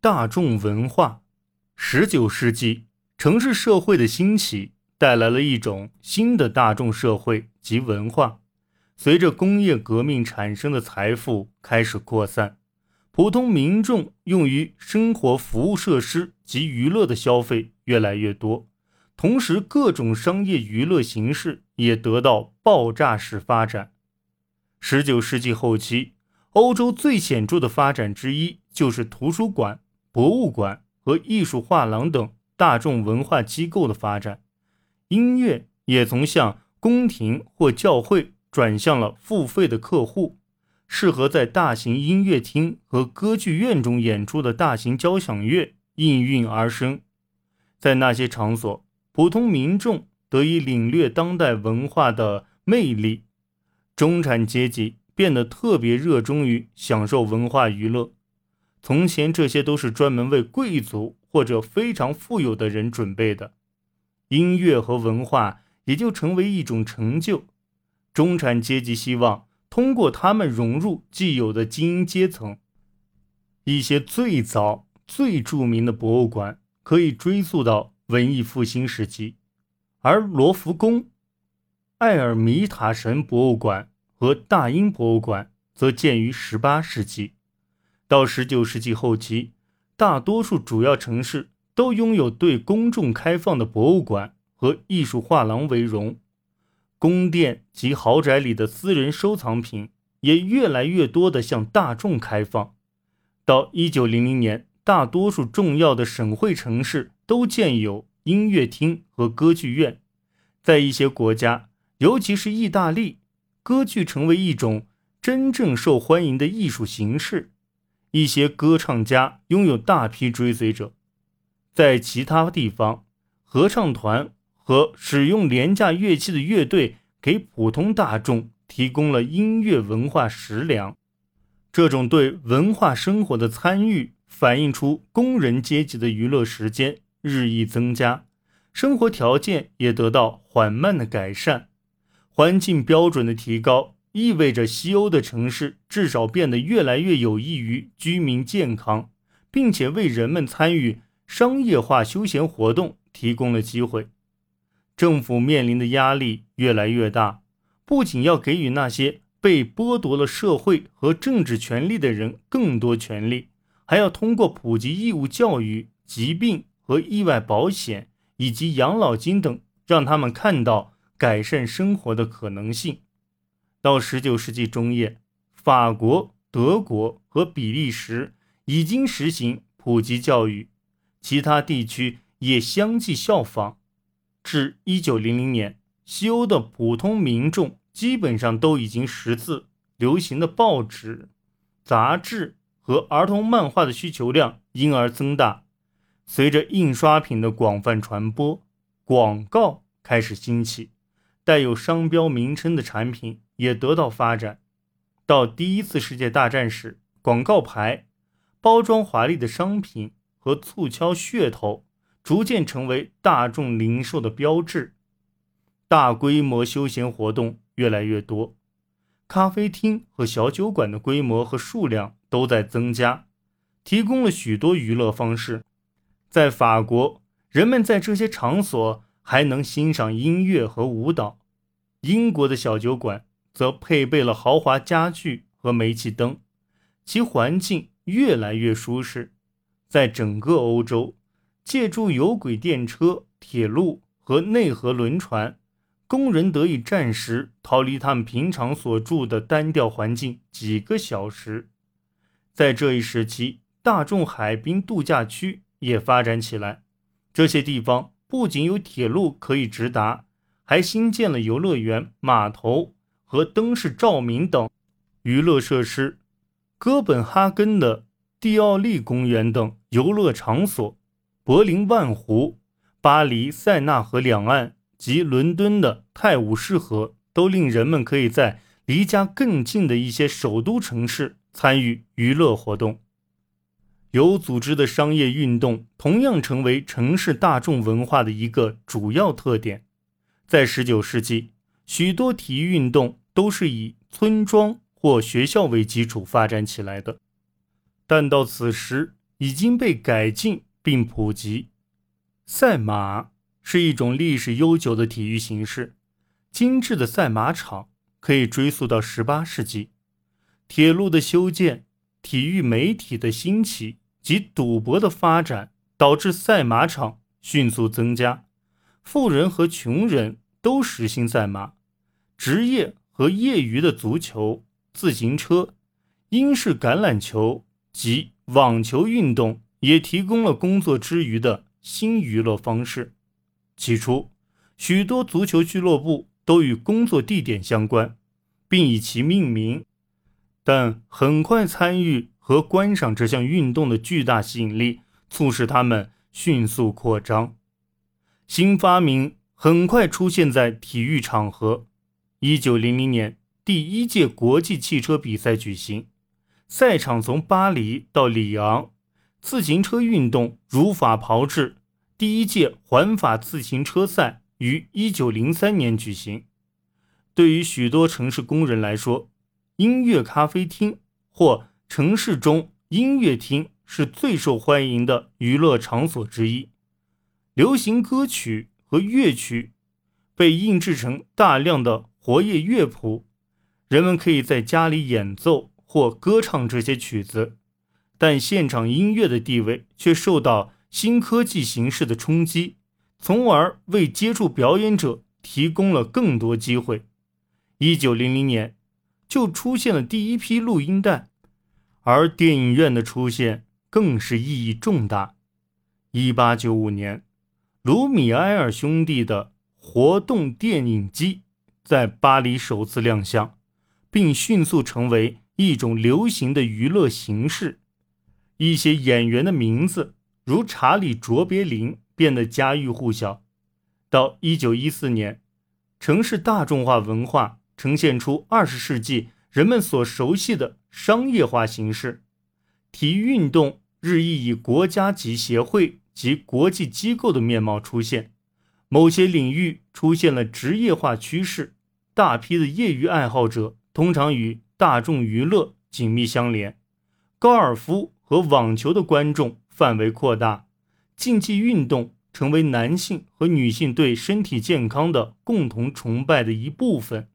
大众文化。十九世纪，城市社会的兴起带来了一种新的大众社会及文化。随着工业革命产生的财富开始扩散，普通民众用于生活服务设施及娱乐的消费越来越多，同时各种商业娱乐形式也得到爆炸式发展。十九世纪后期，欧洲最显著的发展之一就是图书馆、博物馆和艺术画廊等大众文化机构的发展。音乐也从向宫廷或教会转向了付费的客户。适合在大型音乐厅和歌剧院中演出的大型交响乐应运而生。在那些场所，普通民众得以领略当代文化的魅力。中产阶级变得特别热衷于享受文化娱乐。从前，这些都是专门为贵族或者非常富有的人准备的。音乐和文化也就成为一种成就。中产阶级希望通过他们融入既有的精英阶层。一些最早、最著名的博物馆可以追溯到文艺复兴时期，而罗浮宫。埃尔米塔神博物馆和大英博物馆则建于18世纪。到19世纪后期，大多数主要城市都拥有对公众开放的博物馆和艺术画廊为荣。宫殿及豪宅里的私人收藏品也越来越多地向大众开放。到1900年，大多数重要的省会城市都建有音乐厅和歌剧院。在一些国家，尤其是意大利，歌剧成为一种真正受欢迎的艺术形式。一些歌唱家拥有大批追随者。在其他地方，合唱团和使用廉价乐器的乐队给普通大众提供了音乐文化食粮。这种对文化生活的参与，反映出工人阶级的娱乐时间日益增加，生活条件也得到缓慢的改善。环境标准的提高意味着西欧的城市至少变得越来越有益于居民健康，并且为人们参与商业化休闲活动提供了机会。政府面临的压力越来越大，不仅要给予那些被剥夺了社会和政治权利的人更多权利，还要通过普及义务教育、疾病和意外保险以及养老金等，让他们看到。改善生活的可能性。到十九世纪中叶，法国、德国和比利时已经实行普及教育，其他地区也相继效仿。至一九零零年，西欧的普通民众基本上都已经识字，流行的报纸、杂志和儿童漫画的需求量因而增大。随着印刷品的广泛传播，广告开始兴起。带有商标名称的产品也得到发展。到第一次世界大战时，广告牌、包装华丽的商品和促销噱头逐渐成为大众零售的标志。大规模休闲活动越来越多，咖啡厅和小酒馆的规模和数量都在增加，提供了许多娱乐方式。在法国，人们在这些场所还能欣赏音乐和舞蹈。英国的小酒馆则配备了豪华家具和煤气灯，其环境越来越舒适。在整个欧洲，借助有轨电车、铁路和内河轮船，工人得以暂时逃离他们平常所住的单调环境几个小时。在这一时期，大众海滨度假区也发展起来，这些地方不仅有铁路可以直达。还新建了游乐园、码头和灯饰照明等娱乐设施。哥本哈根的蒂奥利公园等游乐场所，柏林万湖、巴黎塞纳河两岸及伦敦的泰晤士河，都令人们可以在离家更近的一些首都城市参与娱乐活动。有组织的商业运动同样成为城市大众文化的一个主要特点。在19世纪，许多体育运动都是以村庄或学校为基础发展起来的。但到此时，已经被改进并普及。赛马是一种历史悠久的体育形式，精致的赛马场可以追溯到18世纪。铁路的修建、体育媒体的兴起及赌博的发展，导致赛马场迅速增加。富人和穷人都实行赛马，职业和业余的足球、自行车、英式橄榄球及网球运动也提供了工作之余的新娱乐方式。起初，许多足球俱乐部都与工作地点相关，并以其命名，但很快参与和观赏这项运动的巨大吸引力，促使他们迅速扩张。新发明很快出现在体育场合。一九零零年，第一届国际汽车比赛举行，赛场从巴黎到里昂。自行车运动如法炮制，第一届环法自行车赛于一九零三年举行。对于许多城市工人来说，音乐咖啡厅或城市中音乐厅是最受欢迎的娱乐场所之一。流行歌曲和乐曲被印制成大量的活页乐谱，人们可以在家里演奏或歌唱这些曲子。但现场音乐的地位却受到新科技形式的冲击，从而为接触表演者提供了更多机会。一九零零年，就出现了第一批录音带，而电影院的出现更是意义重大。一八九五年。卢米埃尔兄弟的活动电影机在巴黎首次亮相，并迅速成为一种流行的娱乐形式。一些演员的名字，如查理·卓别林，变得家喻户晓。到1914年，城市大众化文化呈现出20世纪人们所熟悉的商业化形式。体育运动日益以国家级协会。及国际机构的面貌出现，某些领域出现了职业化趋势，大批的业余爱好者通常与大众娱乐紧密相连，高尔夫和网球的观众范围扩大，竞技运动成为男性和女性对身体健康的共同崇拜的一部分。